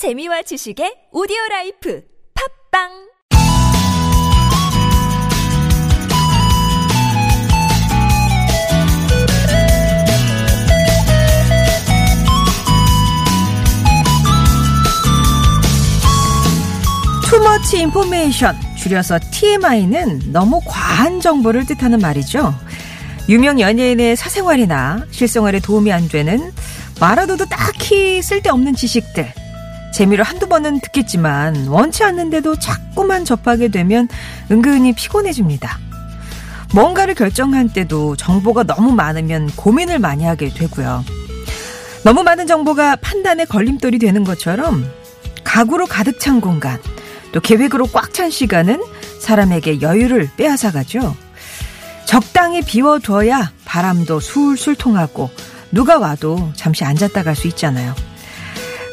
재미와 지식의 오디오 라이프 팟빵 too much information 줄여서 TMI는 너무 과한 정보를 뜻하는 말이죠. 유명 연예인의 사생활이나 실생활에 도움이 안 되는 말아도도 딱히 쓸데없는 지식들. 재미로 한두 번은 듣겠지만 원치 않는데도 자꾸만 접하게 되면 은근히 피곤해집니다. 뭔가를 결정할 때도 정보가 너무 많으면 고민을 많이 하게 되고요. 너무 많은 정보가 판단의 걸림돌이 되는 것처럼 가구로 가득 찬 공간, 또 계획으로 꽉 찬 시간은 사람에게 여유를 빼앗아가죠. 적당히 비워둬야 바람도 술술 통하고 누가 와도 잠시 앉았다 갈 수 있잖아요.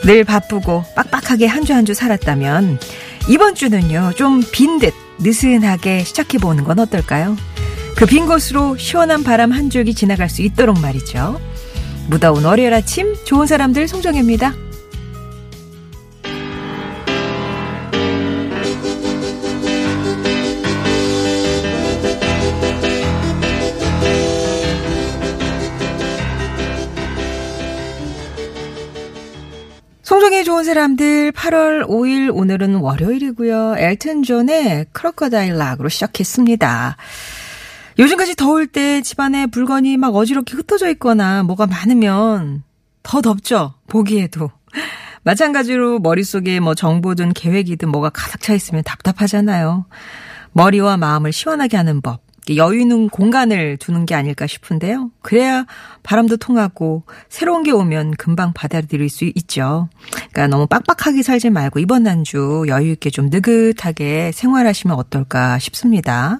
늘 바쁘고 빡빡하게 한 주 한 주 살았다면 이번 주는요 좀 빈 듯 느슨하게 시작해 보는 건 어떨까요? 그 빈 곳으로 시원한 바람 한 줄기 지나갈 수 있도록 말이죠. 무더운 월요일 아침 좋은 사람들 송정혜입니다. 좋은 사람들 8월 5일 오늘은 월요일이고요. 엘튼 존의 크로커다일 락으로 시작했습니다. 요즘까지 더울 때 집안에 물건이 막 어지럽게 흩어져 있거나 뭐가 많으면 더 덥죠. 보기에도. 마찬가지로 머릿속에 뭐 정보든 계획이든 뭐가 가득 차 있으면 답답하잖아요. 머리와 마음을 시원하게 하는 법. 여유 있는 공간을 두는 게 아닐까 싶은데요. 그래야 바람도 통하고 새로운 게 오면 금방 받아들일 수 있죠. 그러니까 너무 빡빡하게 살지 말고 이번 난주 여유 있게 좀 느긋하게 생활하시면 어떨까 싶습니다.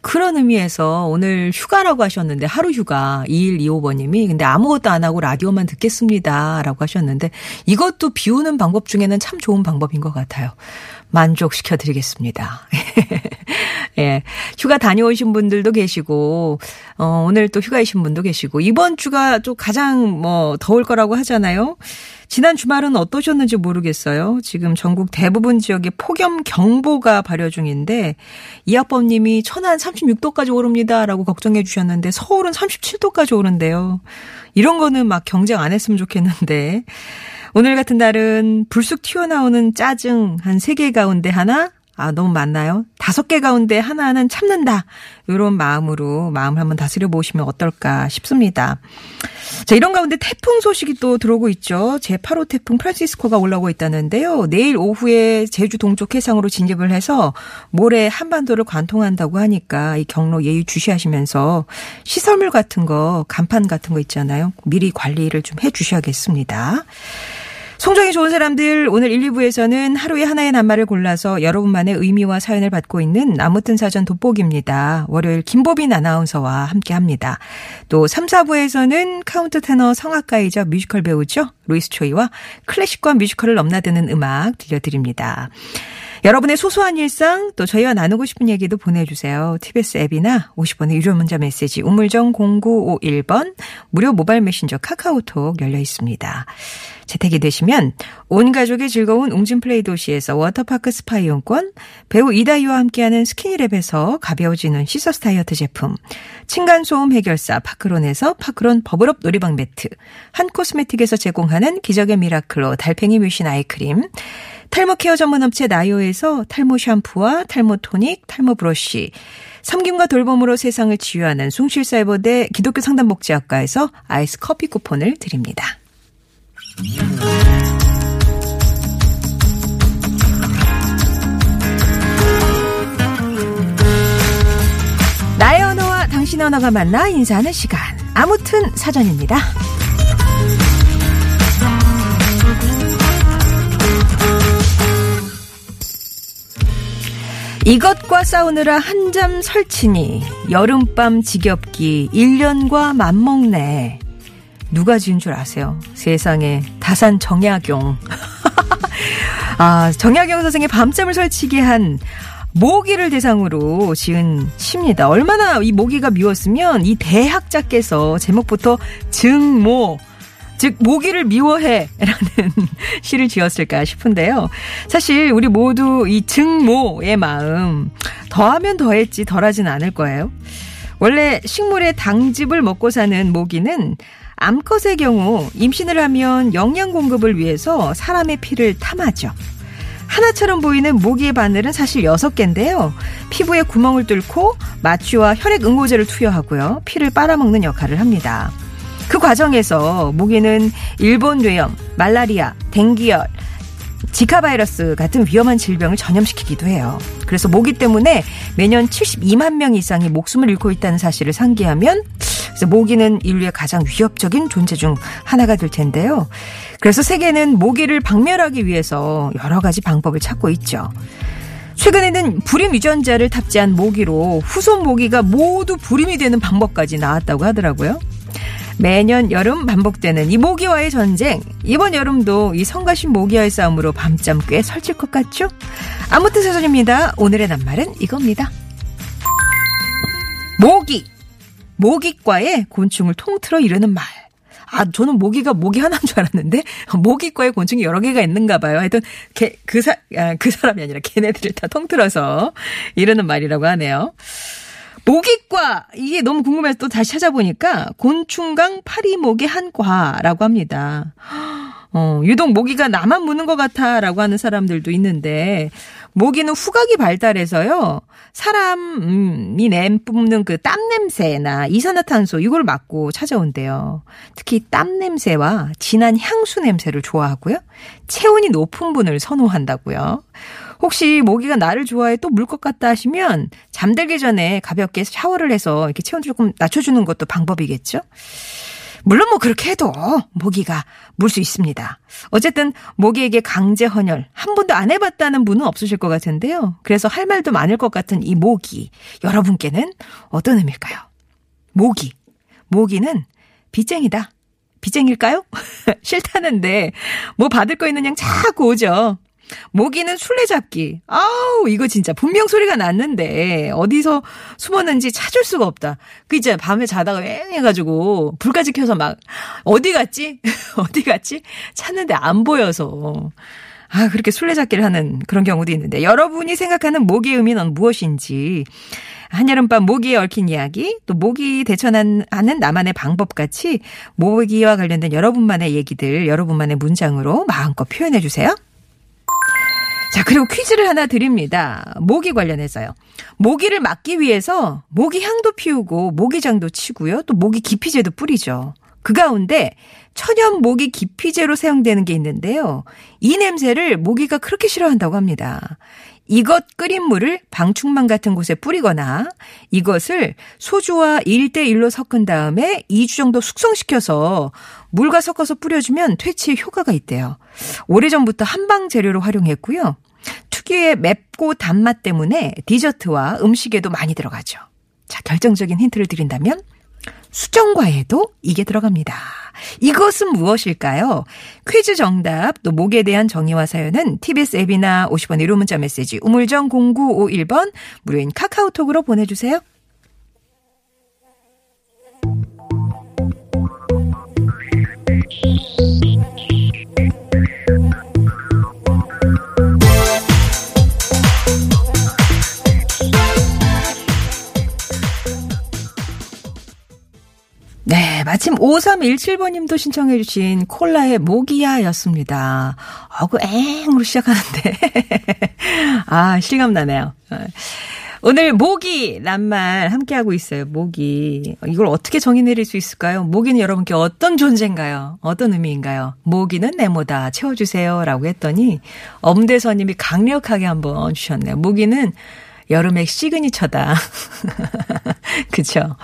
그런 의미에서 오늘 휴가라고 하셨는데 하루 휴가 2125번님이 근데 아무것도 안 하고 라디오만 듣겠습니다. 라고 하셨는데 이것도 비우는 방법 중에는 참 좋은 방법인 것 같아요. 만족시켜 드리겠습니다. 예. 휴가 다녀오신 분들도 계시고, 어, 오늘 또 휴가이신 분도 계시고, 이번 주가 또 가장 뭐 더울 거라고 하잖아요. 지난 주말은 어떠셨는지 모르겠어요. 지금 전국 대부분 지역에 폭염 경보가 발효 중인데, 이학범 님이 천안 36도까지 오릅니다라고 걱정해 주셨는데, 서울은 37도까지 오른대요. 이런 거는 막 경쟁 안 했으면 좋겠는데, 오늘 같은 날은 불쑥 튀어나오는 짜증 한 세 개 가운데 하나, 아, 너무 많나요? 다섯 개 가운데 하나는 참는다. 이런 마음으로 마음을 한번 다스려 보시면 어떨까 싶습니다. 자, 이런 가운데 태풍 소식이 또 들어오고 있죠. 제8호 태풍 프란시스코가 올라오고 있다는데요. 내일 오후에 제주 동쪽 해상으로 진입을 해서 모레 한반도를 관통한다고 하니까 이 경로 예의 주시하시면서 시설물 같은 거, 간판 같은 거 있잖아요. 미리 관리를 좀 해 주셔야겠습니다. 송정이 좋은 사람들 오늘 1, 2부에서는 하루에 하나의 낱말을 골라서 여러분만의 의미와 사연을 받고 있는 아무튼 사전 돋보기입니다. 월요일 김보빈 아나운서와 함께합니다. 또 3, 4부에서는 카운트 테너 성악가이자 뮤지컬 배우죠. 루이스 초이와 클래식과 뮤지컬을 넘나드는 음악 들려드립니다. 여러분의 소소한 일상 또 저희와 나누고 싶은 얘기도 보내주세요. TBS 앱이나 50원의 유료 문자 메시지 우물정 0951번 무료 모바일 메신저 카카오톡 열려 있습니다. 채택이 되시면 온 가족의 즐거운 웅진플레이 도시에서 워터파크 스파 이용권, 배우 이다희와 함께하는 스키니랩에서 가벼워지는 시서스 다이어트 제품, 층간소음 해결사 파크론에서 파크론 버블업 놀이방 매트, 한 코스메틱에서 제공하는 기적의 미라클로 달팽이 뮤신 아이크림, 탈모 케어 전문 업체 나요에서 탈모 샴푸와 탈모 토닉, 탈모 브러쉬, 섬김과 돌봄으로 세상을 치유하는 숭실사이버대 기독교 상담복지학과에서 아이스 커피 쿠폰을 드립니다. 나의 언어와 당신의 언어가 만나 인사하는 시간. 아무튼 사전입니다. 이것과 싸우느라 한잠 설치니 여름밤 지겹기 1년과 맞먹네. 누가 지은 줄 아세요? 세상에 다산 정약용. 아, 정약용 선생의 밤잠을 설치게 한 모기를 대상으로 지은 시입니다. 얼마나 이 모기가 미웠으면 이 대학자께서 제목부터 증모 즉 모기를 미워해라는 시를 지었을까 싶은데요. 사실 우리 모두 이 증모의 마음 더하면 더했지 덜하진 않을 거예요. 원래 식물의 당즙을 먹고 사는 모기는 암컷의 경우 임신을 하면 영양 공급을 위해서 사람의 피를 탐하죠. 하나처럼 보이는 모기의 바늘은 사실 6개인데요. 피부에 구멍을 뚫고 마취와 혈액 응고제를 투여하고요. 피를 빨아먹는 역할을 합니다. 그 과정에서 모기는 일본 뇌염, 말라리아, 댕기열, 지카 바이러스 같은 위험한 질병을 전염시키기도 해요. 그래서 모기 때문에 매년 72만 명 이상이 목숨을 잃고 있다는 사실을 상기하면 그래서 모기는 인류의 가장 위협적인 존재 중 하나가 될 텐데요. 그래서 세계는 모기를 박멸하기 위해서 여러 가지 방법을 찾고 있죠. 최근에는 불임 유전자를 탑재한 모기로 후손 모기가 모두 불임이 되는 방법까지 나왔다고 하더라고요. 매년 여름 반복되는 이 모기와의 전쟁. 이번 여름도 이 성가신 모기와의 싸움으로 밤잠 꽤 설칠 것 같죠? 아무튼 사전입니다. 오늘의 낱말은 이겁니다. 모기. 모기과의 곤충을 통틀어 이르는 말. 아, 저는 모기가 모기 하나인 줄 알았는데, 모기과의 곤충이 여러 개가 있는가 봐요. 하여튼, 걔, 그 사, 아, 그 사람이 아니라 걔네들을 다 통틀어서 이러는 말이라고 하네요. 모기과 이게 너무 궁금해서 또 다시 찾아보니까 곤충강 파리모기 한과라고 합니다. 어, 유독 모기가 나만 무는 것 같아라고 하는 사람들도 있는데 모기는 후각이 발달해서요. 사람이 내뿜는 그 땀 냄새나 이산화탄소 이걸 맡고 찾아온대요. 특히 땀 냄새와 진한 향수 냄새를 좋아하고요. 체온이 높은 분을 선호한다고요. 혹시 모기가 나를 좋아해 또 물 것 같다 하시면 잠들기 전에 가볍게 샤워를 해서 이렇게 체온 조금 낮춰주는 것도 방법이겠죠? 물론 뭐 그렇게 해도 모기가 물 수 있습니다. 어쨌든 모기에게 강제 헌혈 한 번도 안 해봤다는 분은 없으실 것 같은데요. 그래서 할 말도 많을 것 같은 이 모기 여러분께는 어떤 의미일까요? 모기 모기는 빚쟁이다. 빚쟁일까요? 싫다는데 뭐 받을 거 있는 양 자꾸 오죠. 모기는 술래잡기. 아우, 이거 진짜 분명 소리가 났는데 어디서 숨었는지 찾을 수가 없다. 그 이제 밤에 자다가 왱 해가지고 불까지 켜서 막 어디 갔지? 어디 갔지? 찾는데 안 보여서. 아, 그렇게 술래잡기를 하는 그런 경우도 있는데 여러분이 생각하는 모기의 의미는 무엇인지 한여름밤 모기에 얽힌 이야기, 또 모기 대처하는 나만의 방법 같이 모기와 관련된 여러분만의 얘기들, 여러분만의 문장으로 마음껏 표현해 주세요. 자, 그리고 퀴즈를 하나 드립니다. 모기 관련해서요. 모기를 막기 위해서 모기 향도 피우고 모기장도 치고요. 또 모기 기피제도 뿌리죠. 그 가운데 천연 모기 기피제로 사용되는 게 있는데요. 이 냄새를 모기가 그렇게 싫어한다고 합니다. 이것 끓인 물을 방충망 같은 곳에 뿌리거나 이것을 소주와 1대1로 섞은 다음에 2주 정도 숙성시켜서 물과 섞어서 뿌려주면 퇴치에 효과가 있대요. 오래전부터 한방 재료로 활용했고요. 특유의 맵고 단맛 때문에 디저트와 음식에도 많이 들어가죠. 자, 결정적인 힌트를 드린다면 수정과에도 이게 들어갑니다. 이것은 무엇일까요? 퀴즈 정답, 또 목에 대한 정의와 사연은 TBS 앱이나 50원 1호 문자 메시지 우물정 0951번 무료인 카카오톡으로 보내주세요. 마침 5317번님도 신청해 주신 콜라의 모기야였습니다. 어그 앵으로 시작하는데. 아, 실감나네요. 오늘 모기 낱말 함께하고 있어요. 모기. 이걸 어떻게 정의 내릴 수 있을까요? 모기는 여러분께 어떤 존재인가요? 어떤 의미인가요? 모기는 네모다. 채워주세요. 라고 했더니 엄대서님이 강력하게 한번 주셨네요. 모기는 여름의 시그니처다. 그쵸.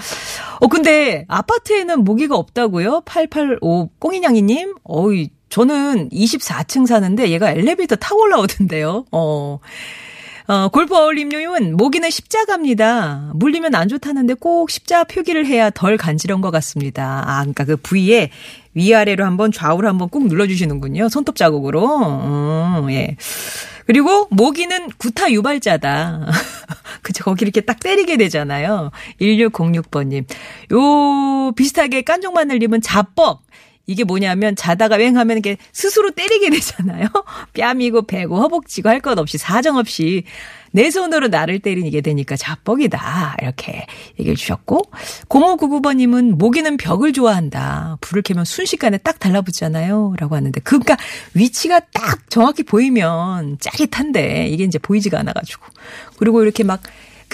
어, 근데 아파트에는 모기가 없다고요? 885 꽁이냥이님? 어이, 저는 24층 사는데 얘가 엘리베이터 타고 올라오던데요. 어. 어, 골프 어울림님은 모기는 십자가입니다. 물리면 안 좋다는데 꼭 십자가 표기를 해야 덜 간지러운 것 같습니다. 아, 그러니까 그 부위에 위아래로 한번 좌우로 한번 꾹 눌러주시는군요. 손톱 자국으로. 음, 예. 그리고 모기는 구타 유발자다. 그쵸. 거기 이렇게 딱 때리게 되잖아요. 1606번님. 요, 비슷하게 깐종마늘님은 자뻑. 이게 뭐냐면 자다가 웽 하면 이게 스스로 때리게 되잖아요. 뺨이고 배고 허벅지고 할 것 없이 사정없이 내 손으로 나를 때리게 되니까 자뻑이다. 이렇게 얘기해 주셨고 0599번님은 모기는 벽을 좋아한다. 불을 켜면 순식간에 딱 달라붙잖아요. 라고 하는데 그러니까 위치가 딱 정확히 보이면 짜릿한데 이게 이제 보이지가 않아가지고 그리고 이렇게 막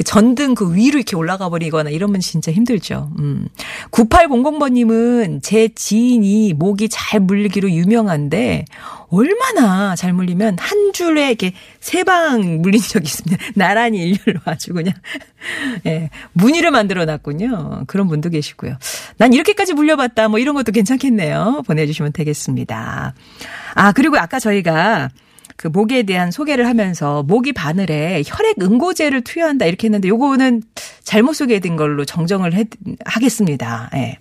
그 전등 그 위로 이렇게 올라가 버리거나 이러면 진짜 힘들죠. 음. 9800번님은 제 지인이 목이 잘 물리기로 유명한데 얼마나 잘 물리면 한 줄에 이렇게 세 방 물린 적이 있습니다. 나란히 일렬로 아주 그냥 예, 무늬를 만들어 놨군요. 그런 분도 계시고요. 난 이렇게까지 물려봤다. 뭐 이런 것도 괜찮겠네요. 보내주시면 되겠습니다. 아 그리고 아까 저희가 그 목에 대한 소개를 하면서 모기 바늘에 혈액 응고제를 투여한다 이렇게 했는데 요거는 잘못 소개된 걸로 정정을 해, 하겠습니다. 예.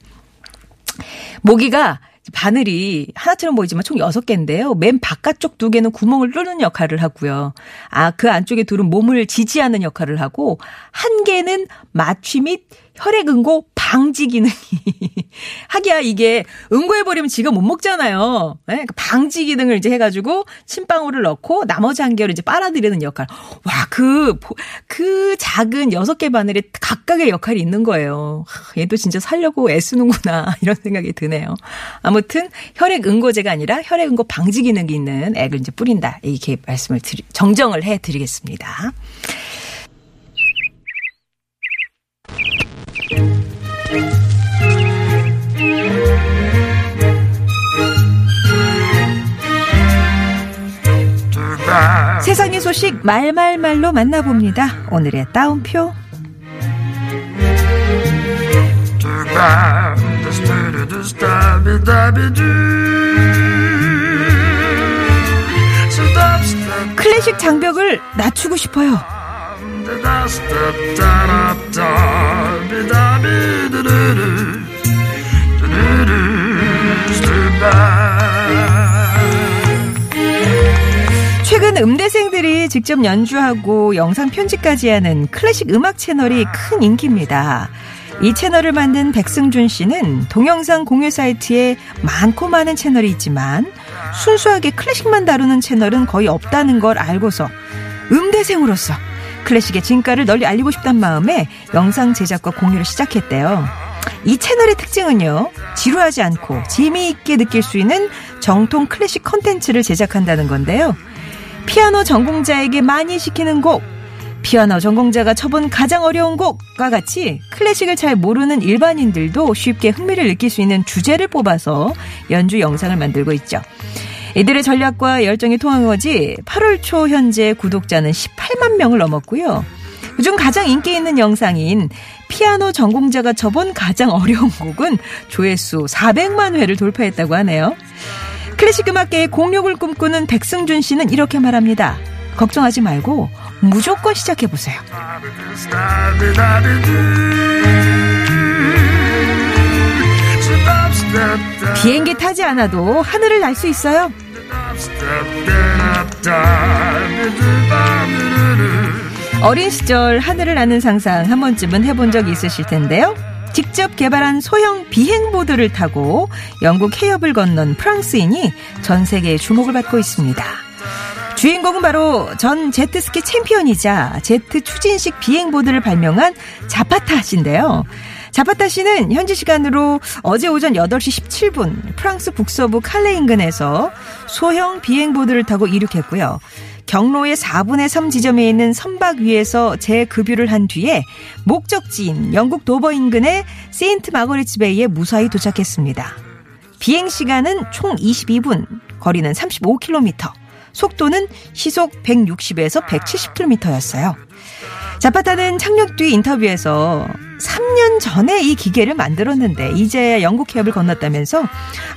모기가 바늘이 하나처럼 보이지만 총 6개인데요. 맨 바깥쪽 두 개는 구멍을 뚫는 역할을 하고요. 아, 그 안쪽에 둘은 몸을 지지하는 역할을 하고 한 개는 마취 및 혈액 응고 방지 기능이 하기야 이게 응고해버리면 지가 못 먹잖아요. 네? 방지 기능을 이제 해가지고 침방울을 넣고 나머지 한 개를 이제 빨아들이는 역할. 와, 그, 그 작은 여섯 개 바늘에 각각의 역할이 있는 거예요. 얘도 진짜 살려고 애쓰는구나. 이런 생각이 드네요. 아무튼 혈액 응고제가 아니라 혈액 응고 방지 기능이 있는 액을 이제 뿌린다. 이렇게 말씀을 드리, 정정을 해 드리겠습니다. 세상의 소식 말말말로 만나봅니다. 오늘의 따옴표. 클래식 장벽을 낮추고 싶어요. 음대생들이 직접 연주하고 영상 편집까지 하는 클래식 음악 채널이 큰 인기입니다. 이 채널을 만든 백승준 씨는 동영상 공유 사이트에 많고 많은 채널이 있지만 순수하게 클래식만 다루는 채널은 거의 없다는 걸 알고서 음대생으로서 클래식의 진가를 널리 알리고 싶단 마음에 영상 제작과 공유를 시작했대요. 이 채널의 특징은요, 지루하지 않고 재미있게 느낄 수 있는 정통 클래식 컨텐츠를 제작한다는 건데요. 피아노 전공자에게 많이 시키는 곡, 피아노 전공자가 쳐본 가장 어려운 곡과 같이 클래식을 잘 모르는 일반인들도 쉽게 흥미를 느낄 수 있는 주제를 뽑아서 연주 영상을 만들고 있죠. 이들의 전략과 열정이 통한 거지 8월 초 현재 구독자는 18만 명을 넘었고요. 그중 가장 인기 있는 영상인 피아노 전공자가 쳐본 가장 어려운 곡은 조회수 400만 회를 돌파했다고 하네요. 클래식 음악계의 공력을 꿈꾸는 백승준 씨는 이렇게 말합니다. 걱정하지 말고 무조건 시작해 보세요. 비행기 타지 않아도 하늘을 날 수 있어요. 어린 시절 하늘을 나는 상상 한 번쯤은 해본 적 있으실 텐데요. 직접 개발한 소형 비행보드를 타고 영국 해협을 건넌 프랑스인이 전 세계에 주목을 받고 있습니다. 주인공은 바로 전 제트스키 챔피언이자 제트 추진식 비행보드를 발명한 자파타 씨인데요. 자파타 씨는 현지 시간으로 어제 오전 8시 17분 프랑스 북서부 칼레 인근에서 소형 비행보드를 타고 이륙했고요. 경로의 4분의 3 지점에 있는 선박 위에서 재급유를 한 뒤에 목적지인 영국 도버 인근의 세인트 마거리츠 베이에 무사히 도착했습니다. 비행 시간은 총 22분, 거리는 35km, 속도는 시속 160에서 170km였어요. 자파타는 착륙 뒤 인터뷰에서 3년 전에 이 기계를 만들었는데 이제야 영국 해협을 건넜다면서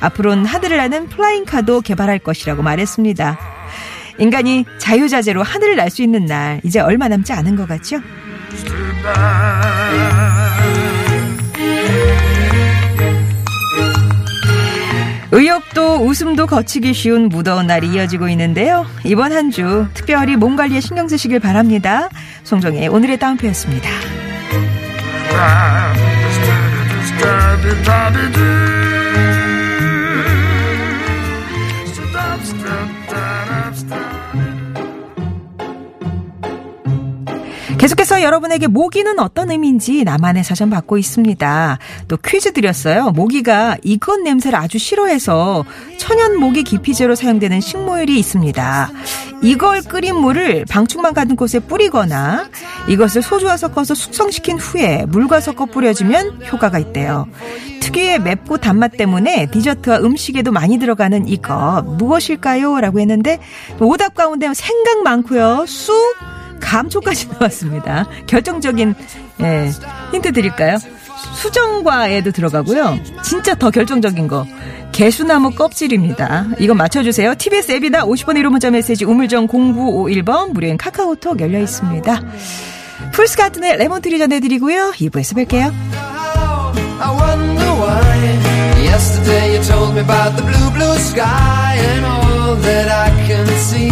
앞으로는 하늘을 나는 플라잉카도 개발할 것이라고 말했습니다. 인간이 자유자재로 하늘을 날 수 있는 날 이제 얼마 남지 않은 것 같죠? 의욕도 웃음도 거치기 쉬운 무더운 날이 이어지고 있는데요. 이번 한 주 특별히 몸 관리에 신경 쓰시길 바랍니다. 송정의 오늘의 다운표였습니다. 계속해서 여러분에게 모기는 어떤 의미인지 나만의 사전 받고 있습니다. 또 퀴즈 드렸어요. 모기가 이것 냄새를 아주 싫어해서 천연 모기 기피제로 사용되는 식물이 있습니다. 이걸 끓인 물을 방충망 가는 곳에 뿌리거나 이것을 소주와 섞어서 숙성시킨 후에 물과 섞어 뿌려주면 효과가 있대요. 특유의 맵고 단맛 때문에 디저트와 음식에도 많이 들어가는 이것 무엇일까요? 라고 했는데 오답 가운데 생각 많고요. 쑥 감초까지 나왔습니다. 결정적인 예, 힌트 드릴까요? 수정과에도 들어가고요. 진짜 더 결정적인 거. 계수나무 껍질입니다. 이거 맞춰주세요. TBS 앱이나 50원 유료 문자 메시지 우물정 0951번 무료인 카카오톡 열려 있습니다. Fool's Garden의 Lemon Tree 전해드리고요. 2부에서 뵐게요. Yesterday you told me about the blue blue sky And all that I can see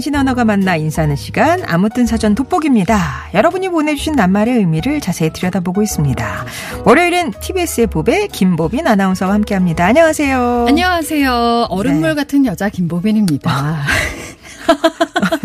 당신 언어가 만나 인사하는 시간 아무튼 사전 돋보기입니다. 여러분이 보내주신 낱말의 의미를 자세히 들여다보고 있습니다. 월요일엔 TBS의 보배 김보빈 아나운서와 함께합니다. 안녕하세요. 안녕하세요. 얼음물 네. 같은 여자 김보빈입니다.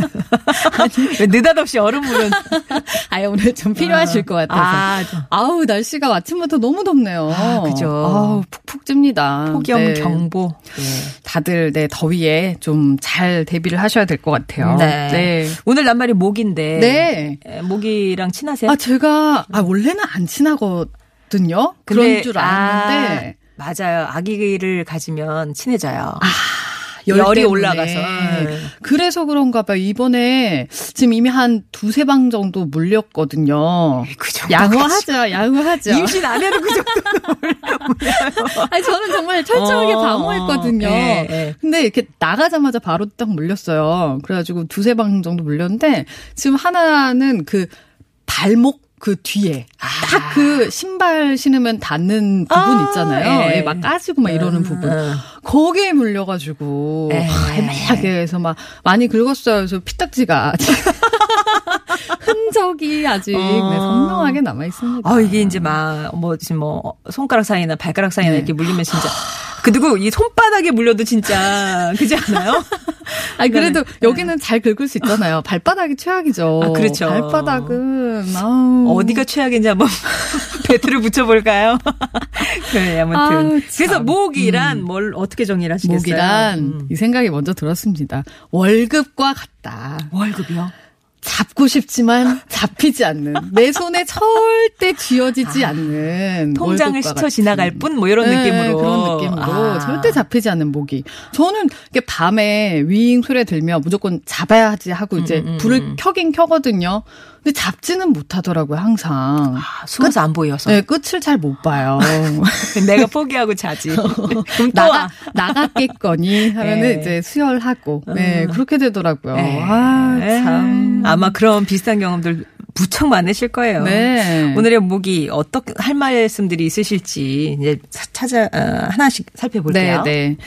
아니, 느닷없이 얼음물은. 아예 오늘 좀 필요하실 것 같아서. 아, 아우, 날씨가 아침부터 너무 덥네요. 아, 그죠. 아우, 푹푹 찝니다. 폭염 네. 경보. 네. 다들, 네, 더위에 좀 잘 대비를 하셔야 될 것 같아요. 네. 네. 오늘 낱말이 모기인데. 네. 모기랑 친하세요? 아, 제가, 아, 원래는 안 친하거든요. 그런 줄 알았는데. 아, 맞아요. 아기를 가지면 친해져요. 아. 열이 올라가서. 네. 그래서 그런가 봐요. 이번에 지금 이미 한 두세 방 정도 물렸거든요. 그 양호하죠. 양호하죠. 임신 안 해도 그 정도. 아니, 저는 정말 철저하게 어, 방어했거든요. 네, 네. 근데 이렇게 나가자마자 바로 딱 물렸어요. 그래가지고 두세 방 정도 물렸는데 지금 하나는 그 발목 그 뒤에 아. 딱그 신발 신으면 닿는 부분 아, 있잖아요. 예. 막 까지고 막 이러는 음. 부분. 거기에 물려가지고 애매하게 해서 막 많이 긁었어요. 그래서 피딱지가 흔적이 아직 어. 네, 선명하게 남아 있습니다. 아 이게 이제 막 뭐 지금 뭐 손가락 사이나 발가락 사이나 네. 이렇게 물리면 진짜 그리고 이 손바닥에 물려도 진짜 그지 않아요? 아니 그래도 네. 여기는 잘 긁을 수 있잖아요. 발바닥이 최악이죠. 아, 그렇죠. 발바닥은 아우. 어디가 최악인지 한번 배틀을 붙여볼까요? 네, 아무튼. 아우, 그래서 목이란 음. 뭘 어떻게 정의를 하시겠어요? 목이란 음. 이 생각이 먼저 들었습니다. 월급과 같다. 월급이요? 잡고 싶지만 잡히지 않는 내 손에 절대 쥐어지지 아, 않는 통장을 스쳐 지나갈 뿐 뭐 이런 네, 느낌으로 그런 느낌으로 아. 절대 잡히지 않는 모기. 저는 이게 밤에 윙 소리 들면 무조건 잡아야지 하고 이제 음, 음, 불을 음. 켜긴 켜거든요. 근데 잡지는 못하더라고요, 항상. 아, 숨어서 안 보여서. 네, 끝을 잘 못 봐요. 내가 포기하고 자지. 그럼 나가, 나갔겠거니 하면은 네. 이제 수혈하고. 네, 음. 그렇게 되더라고요. 네. 아, 참. 아마 그런 비슷한 경험들 무척 많으실 거예요. 네. 오늘의 목이 어떻게 할 말씀들이 있으실지 이제 찾아 어, 하나씩 살펴볼게요. 네, 네.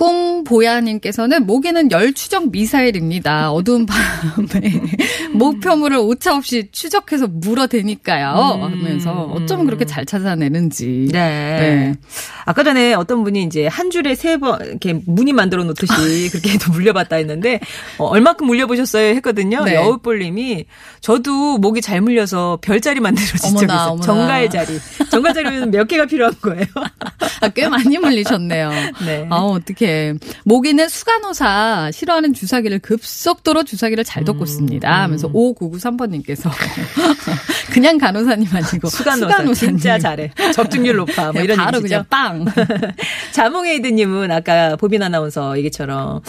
꽁보야님께서는 모기는 열 추적 미사일입니다. 어두운 밤에 목표물을 오차 없이 추적해서 물어대니까요. 음. 하면서 어쩌면 그렇게 잘 찾아내는지. 네. 네. 아까 전에 어떤 분이 이제 한 줄에 세 번 이렇게 무늬 만들어 놓듯이 그렇게 해도 물려봤다 했는데 어, 얼마큼 물려보셨어요 했거든요. 네. 여우볼님이 저도 목이 잘 물려서 별자리 만들어진 적이 있어요. 정갈자리. 정갈자리면 몇 개가 필요한 거예요. 아, 꽤 많이 물리셨네요. 네. 아, 어떻게 모기는 수간호사 싫어하는 주사기를 급속도로 주사기를 잘 덮고 씁니다. 음. 하면서 5993번님께서 그냥 간호사님 아니고 수간호사, 수간호사 진짜 잘해. 접종률 높아. 뭐 이런 바로 얘기죠. 그냥 빵. 자몽에이드님은 아까 보빈 아나운서 얘기처럼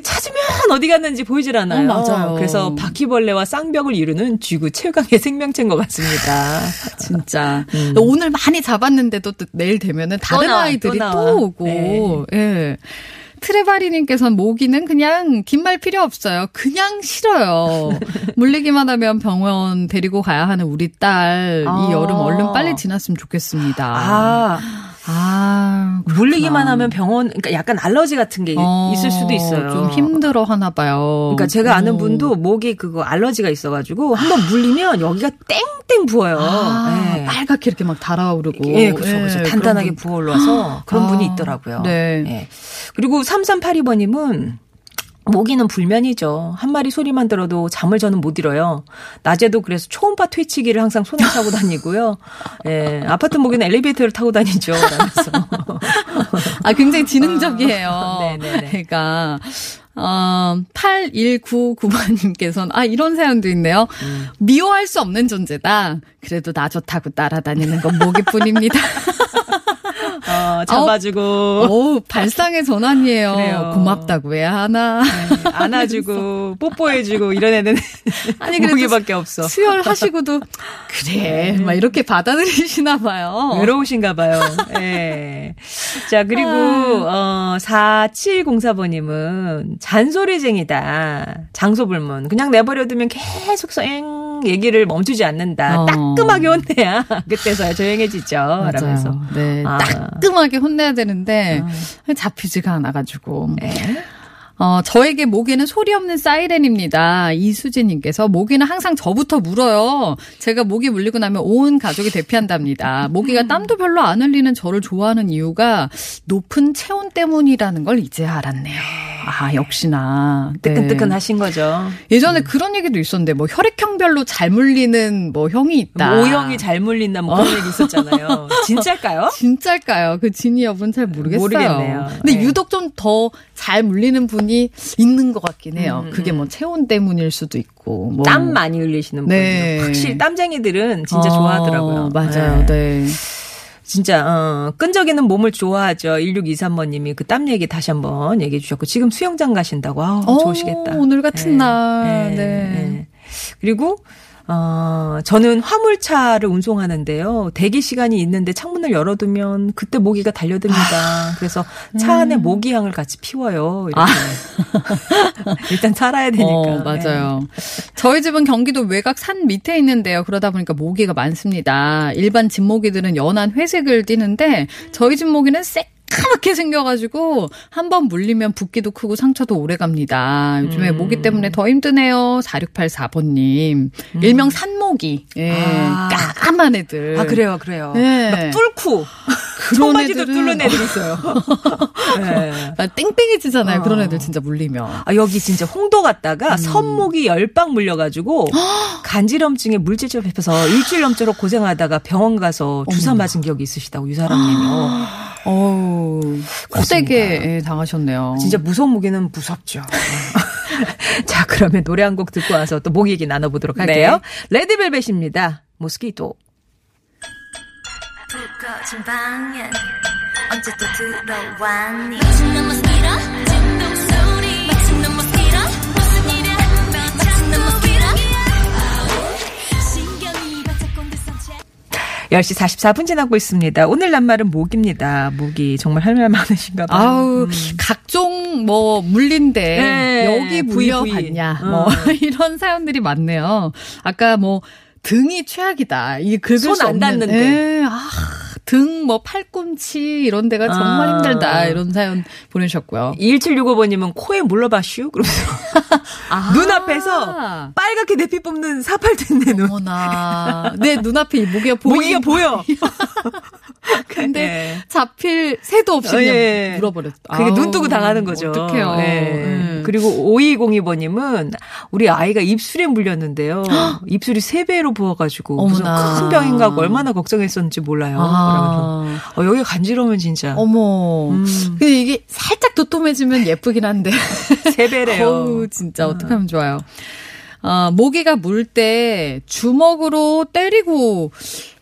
찾으면 어디 갔는지 보이질 않아요. 어, 맞아요. 그래서 바퀴벌레와 쌍벽을 이루는 쥐구 최강의 생명체인 것 같습니다. 진짜 음. 오늘 많이 잡았는데도 또 내일 되면은 다른 또 아이들이 또, 또 오고. 네. 예. 트레바리님께서는 모기는 그냥 긴 말 필요 없어요. 그냥 싫어요. 물리기만 하면 병원 데리고 가야 하는 우리 딸. 아. 이 여름 얼른 빨리 지났으면 좋겠습니다. 아. 아, 물리기만 하면 병원, 그러니까 약간 알러지 같은 게 어, 있을 수도 있어요. 좀 힘들어 하나 봐요. 그러니까 제가 아는 분도 목이 그거 알러지가 있어가지고 한번 물리면 여기가 땡땡 부어요. 아, 네. 빨갛게 이렇게 막 달아오르고. 예, 그렇죠, 그렇죠. 네, 단단하게 부어 올라서 그런 아, 분이 있더라고요. 네. 네. 그리고 3382번님은 모기는 불면이죠. 한 마리 소리만 들어도 잠을 저는 못 잃어요. 낮에도 그래서 초음파 퇴치기를 항상 손에 차고 다니고요. 예, 아파트 모기는 엘리베이터를 타고 다니죠. 라면서. 아, 굉장히 지능적이에요. 아, 네네네. 그러니까. 어, 8199번님께서는, 아, 이런 사연도 있네요. 음. 미워할 수 없는 존재다. 그래도 나 좋다고 따라다니는 건 모기뿐입니다. 어, 잡아주고. 오, 발상의 전환이에요. 그래요. 고맙다고 해야 하나. 네, 안아주고, 뽀뽀해주고, 이런 애는. 아니, 그게밖에 없어. 수혈하시고도, 그래. 네. 막 이렇게 받아들이시나 봐요. 외로우신가 봐요. 예. 네. 자, 그리고, 아. 어, 4704번님은 잔소리쟁이다. 장소불문. 그냥 내버려두면 계속 쏨 얘기를 멈추지 않는다. 어. 따끔하게 혼내야 그때서야 조용해지죠. 맞아요. 라면서. 네. 아. 따끔하게 혼내야 되는데 어. 잡히지가 않아가지고. 네. 어, 저에게 모기는 소리 없는 사이렌입니다. 이수진님께서 모기는 항상 저부터 물어요. 제가 모기 물리고 나면 온 가족이 대피한답니다. 모기가 땀도 별로 안 흘리는 저를 좋아하는 이유가 높은 체온 때문이라는 걸 이제 알았네요. 아, 역시나. 네. 뜨끈뜨끈 하신 거죠. 예전에 음. 그런 얘기도 있었는데, 뭐, 혈액형별로 잘 물리는 뭐, 형이 있다. O형이 잘 물린다, 뭐, 그런 어. 얘기 있었잖아요. 진짜일까요? 진짜일까요? 그 진위 여부는 잘 모르겠어요. 모르겠네요. 근데 네. 유독 좀 더 잘 물리는 분이 있는 것 같긴 해요. 음, 그게 음. 뭐, 체온 때문일 수도 있고. 뭐. 땀 많이 흘리시는 네. 분들. 확실히 땀쟁이들은 진짜 어, 좋아하더라고요. 맞아요. 네. 네. 진짜 어, 끈적이는 몸을 좋아하죠. 1623번님이 그 땀 얘기 다시 한번 얘기해 주셨고 지금 수영장 가신다고 아우 오, 좋으시겠다. 오늘 같은 네. 날. 네. 네. 네. 그리고 어, 저는 화물차를 운송하는데요. 대기 시간이 있는데 창문을 열어두면 그때 모기가 달려듭니다. 아. 그래서 차 안에 음. 모기향을 같이 피워요. 아. 일단 살아야 되니까. 어, 맞아요. 네. 저희 집은 경기도 외곽 산 밑에 있는데요. 그러다 보니까 모기가 많습니다. 일반 집모기들은 연한 회색을 띠는데 저희 집 모기는 색 까맣게 생겨가지고 한 번 물리면 붓기도 크고 상처도 오래 갑니다. 요즘에 음. 모기 때문에 더 힘드네요. 4684번님. 음. 일명 산모기. 예. 아. 까만 애들. 아, 그래요, 그래요. 예. 막 뚫고. 그런 애들은 뚫는 애들 있어요. 네. 땡땡해지잖아요. 어. 그런 애들 진짜 물리면. 아, 여기 진짜 홍도 갔다가 음. 선목이 열방 물려가지고 간지럼증에 물질 접해서 일주일 넘도록 고생하다가 병원 가서 주사 맞은 기억이 있으시다고 유사람님이. 어 코세게 당하셨네요. 진짜 무서운 모기는 무섭죠. 자, 그러면 노래 한 곡 듣고 와서 또 모기 얘기 나눠보도록 할게요. 네. 레드벨벳입니다. 모스키토. 불 꺼진 방엔 언제 또 들어왔니 10시 44분 지나고 있습니다. 오늘 낱말은 모기입니다. 모기 정말 할 말 많으신가 봐요. 아우, 음. 각종 뭐 물린데 네, 여기 물려봤냐. 뭐 어. 이런 사연들이 많네요. 아까 뭐 등이 최악이다. 이게 긁을 손안 닿는데. 네. 아, 등, 뭐, 팔꿈치, 이런 데가 정말 아. 힘들다. 이런 사연 보내셨고요. 1765번님은 코에 물러봐슈? 그러면서. 아. 눈앞에서 빨갛게 내피 뽑는 사팔텐내 눈. 어머나. 내 눈앞에 모기가 보이 모기가 보여. 근데 네. 잡힐 새도 없이 그냥 네. 물어버렸다. 그게 눈 뜨고 당하는 거죠. 어떡해요. 네. 음. 그리고 5202번님은 우리 아이가 입술에 물렸는데요. 입술이 3배로 부어가지고 무슨 큰 병인가 얼마나 걱정했었는지 몰라요. 아. 어, 여기 간지러우면 진짜. 어머. 음. 근데 이게 살짝 도톰해지면 예쁘긴 한데. 3배래요. 어우, 진짜 어떻게 하면 좋아요. 어, 모기가 물 때 주먹으로 때리고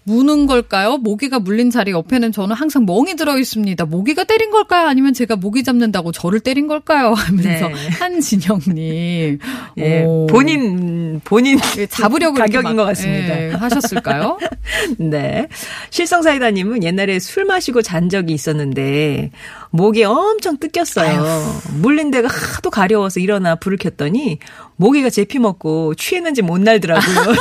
무는 걸까요? 모기가 물린 자리 옆에는 저는 항상 멍이 들어 있습니다. 모기가 때린 걸까요? 아니면 제가 모기 잡는다고 저를 때린 걸까요? 하면서 네. 한진영님. 예, 본인 본인 예, 잡으려고 가격인 것 같습니다. 예, 하셨을까요? 네. 실성사이다님은 옛날에 술 마시고 잔 적이 있었는데 목이 엄청 뜯겼어요. 아유. 물린 데가 하도 가려워서 일어나 불을 켰더니 모기가 제피 먹고 취했는지 못 날더라고요.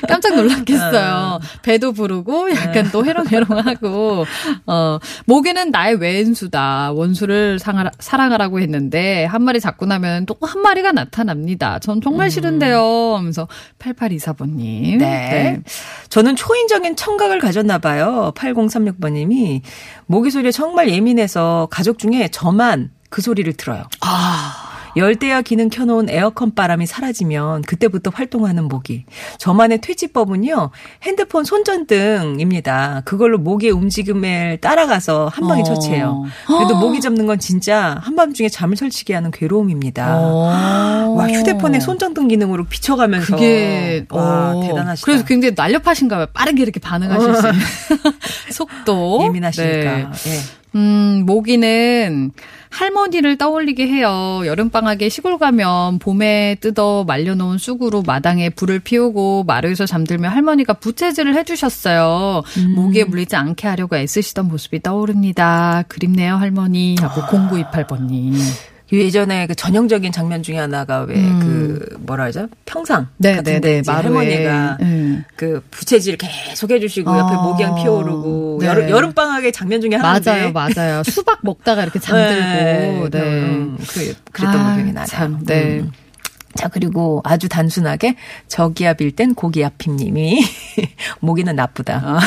깜짝 놀랐겠어요. 어. 배도 부르고 약간 또 해롱해롱하고 어 모기는 나의 왼수다. 원수를 상하라, 사랑하라고 했는데 한 마리 잡고 나면 또 한 마리가 나타납니다. 전 정말 음. 싫은데요. 하면서 8824번님. 네. 네. 저는 초인적인 청각을 가졌나 봐요. 8036번님이 모기 소리에 정말 예민해서 가족 중에 저만 그 소리를 들어요. 아. 열대야 기능 켜놓은 에어컨 바람이 사라지면 그때부터 활동하는 모기. 저만의 퇴치법은요. 핸드폰 손전등입니다. 그걸로 모기의 움직임을 따라가서 한 방에 어. 처치해요. 그래도 모기 잡는 건 진짜 한밤중에 잠을 설치게 하는 괴로움입니다. 어. 와 휴대폰에 손전등 기능으로 비춰가면서 그게 와 어. 대단하시다. 그래서 굉장히 날렵하신가 봐요. 빠르게 이렇게 반응하실 수 있는 속도 예민하시니까. 네. 네. 음, 모기는 할머니를 떠올리게 해요. 여름방학에 시골 가면 봄에 뜯어 말려놓은 쑥으로 마당에 불을 피우고 마루에서 잠들며 할머니가 부채질을 해주셨어요. 음. 모기에 물리지 않게 하려고 애쓰시던 모습이 떠오릅니다. 그립네요, 할머니. 하고 아. 0928번님. 예전에 그 전형적인 장면 중에 하나가 왜그 음. 그 뭐라 하죠 평상 네, 같은 데 네, 네. 할머니가 음. 그 부채질 계속 해주시고 어. 옆에 모기향 피어오르고 네. 여름 여름 방학의 장면 중에 하나인데 맞아요, 맞아요. 수박 먹다가 이렇게 잠들고 네, 네. 음, 그, 그랬던 아, 기억이 나네요. 참, 네. 음. 자, 그리고 아주 단순하게 저기압일 땐 고기압힘님이 모기는 나쁘다. 아.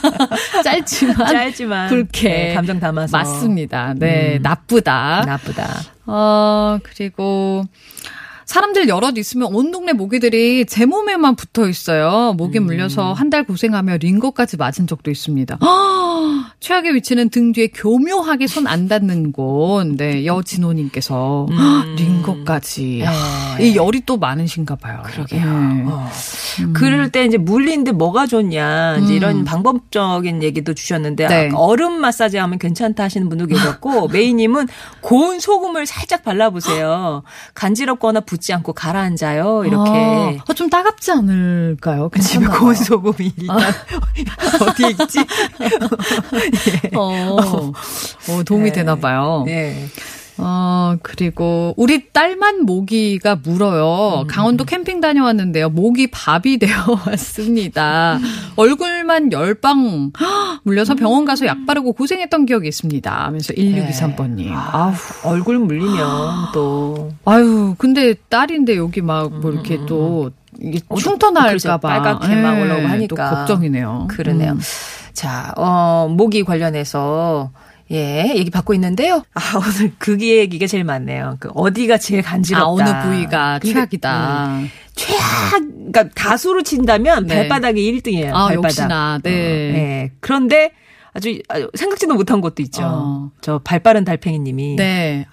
짧지만, 짧지만 불쾌. 네, 감정 담아서. 맞습니다. 네, 음. 나쁘다. 나쁘다. 어, 그리고 사람들 여럿 있으면 온 동네 모기들이 제 몸에만 붙어 있어요. 모기 음. 물려서 한 달 고생하며 링거까지 맞은 적도 있습니다. 최악의 위치는 등 뒤에 교묘하게 손 안 닿는 곳. 네, 여진호님께서 음. 링거까지. 네. 이 열이 또 많으신가 봐요. 그러게요. 네. 어. 음. 그럴 때 이제 물린데 뭐가 좋냐. 이제 음. 이런 방법적인 얘기도 주셨는데 네. 얼음 마사지 하면 괜찮다 하시는 분도 계셨고 메이님은 고운 소금을 살짝 발라보세요. 간지럽거나 부 붙지 않고 가라앉아요. 이렇게. 아, 어, 좀 따갑지 않을까요? 집에 고운 소금이 일단 아. 어디에 있지? 예. 어, 어, 도움이 네. 되나 봐요. 네. 어, 그리고 우리 딸만 모기가 물어요. 음. 강원도 캠핑 다녀왔는데요. 모기 밥이 되어 왔습니다. 얼굴만 열방 물려서 병원 가서 약 바르고 고생했던 기억이 있습니다. 하면서 1623번님. 네. 아우, 얼굴 물리면 또. 아유, 근데 딸인데 여기 막 뭐 이렇게 음. 또 이게 충터날까봐 빨갛게 막 네, 올라오고 하니까. 또 걱정이네요. 그러네요. 음. 자, 어, 모기 관련해서 예, 얘기 받고 있는데요. 아, 오늘 그 얘기가 제일 많네요. 그 어디가 제일 간지럽다. 아, 어느 부위가 최악이다. 음, 최악, 그러니까 다수로 친다면 네. 발바닥이 1등이에요. 아, 발바닥. 역시나, 네. 어, 네. 그런데 아주 생각지도 못한 것도 있죠. 어. 저 발빠른 달팽이님이. 네.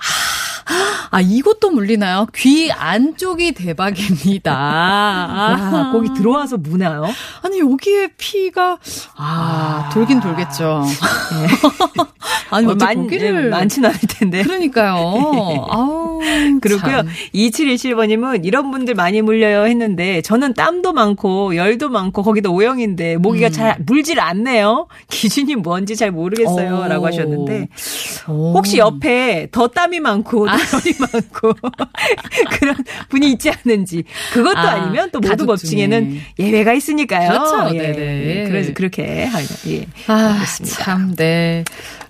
아, 이것도 물리나요? 귀 안쪽이 대박입니다. 아, 거기 들어와서 무나요? 아니, 여기에 피가, 아, 아. 돌긴 돌겠죠. 네. 아니, 어, 많, 고기를. 네, 많진 않을 텐데. 그러니까요. 아우. 그리고요. 2717번님은 이런 분들 많이 물려요 했는데, 저는 땀도 많고, 열도 많고, 거기도 O형인데, 모기가 음. 잘 물질 않네요. 기준이 뭔지 잘 모르겠어요. 오. 라고 하셨는데, 오. 혹시 옆에 더 땀이 많고, 아. 열이 많고 그런 분이 있지 않는지 그것도 아, 니면또 모두 법칙에는 예외가 있으니까요. 그렇죠. 예. 네네. 그래서 그렇게 예. 아, 참 네.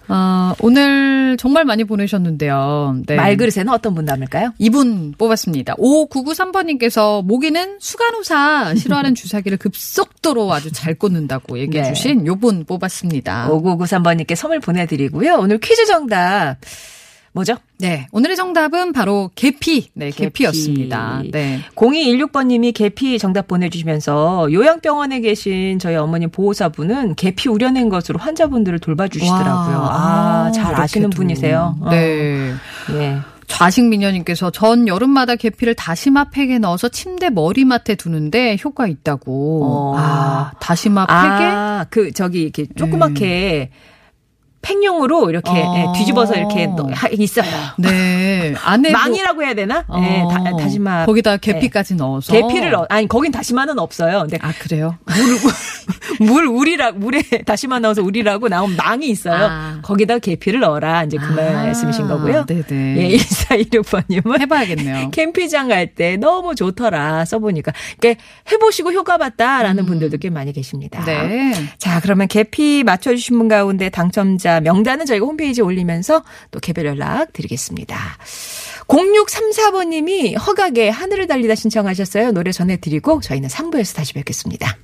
어, 오늘 정말 많이 보내셨는데요. 네. 말그릇에는 어떤 분 남을까요? 이분 뽑았습니다. 5993번님께서 모기는 수간호사 싫어하는 주사기를 급속도로 아주 잘 꽂는다고 얘기해 네. 주신 요분 뽑았습니다. 5993번님께 선물 보내드리고요. 오늘 퀴즈 정답. 뭐죠? 네. 오늘의 정답은 바로 계피. 네, 계피. 였습니다 네. 0216번님이 계피 정답 보내주시면서 요양병원에 계신 저희 어머님 보호사분은 계피 우려낸 것으로 환자분들을 돌봐주시더라고요. 와, 아, 잘 아시는 분이세요. 어. 네. 예. 좌식미녀님께서 전 여름마다 계피를 다시마 팩에 넣어서 침대 머리맡에 두는데 효과 있다고. 어. 아, 다시마 팩에? 아, 그, 저기, 이렇게 조그맣게 음. 팽용으로 이렇게 어. 예, 뒤집어서 이렇게 있어요. 네. 안에 망이라고 해야 되나? 어. 네, 다, 다시마. 거기다 계피까지 네. 넣어서. 계피를 넣, 아니 거긴 다시마는 없어요. 근데 아 그래요? 물, 물 우리라 물에 다시마 넣어서 우리라고 나온 망이 있어요. 아. 거기다 계피를 넣어라 이제 그 아. 말씀이신 거고요. 네네. 예, 1416번님은 해봐야겠네요. 캠핑장 갈 때 너무 좋더라 써보니까. 그러니까 해보시고 효과 봤다라는 음. 분들도 꽤 많이 계십니다. 네. 자 그러면 계피 맞춰주신 분 가운데 당첨자 명단은 저희가 홈페이지에 올리면서 또 개별 연락 드리겠습니다. 0634번님이 허각의 하늘을 달리다 신청하셨어요. 노래 전해드리고 저희는 3부에서 다시 뵙겠습니다.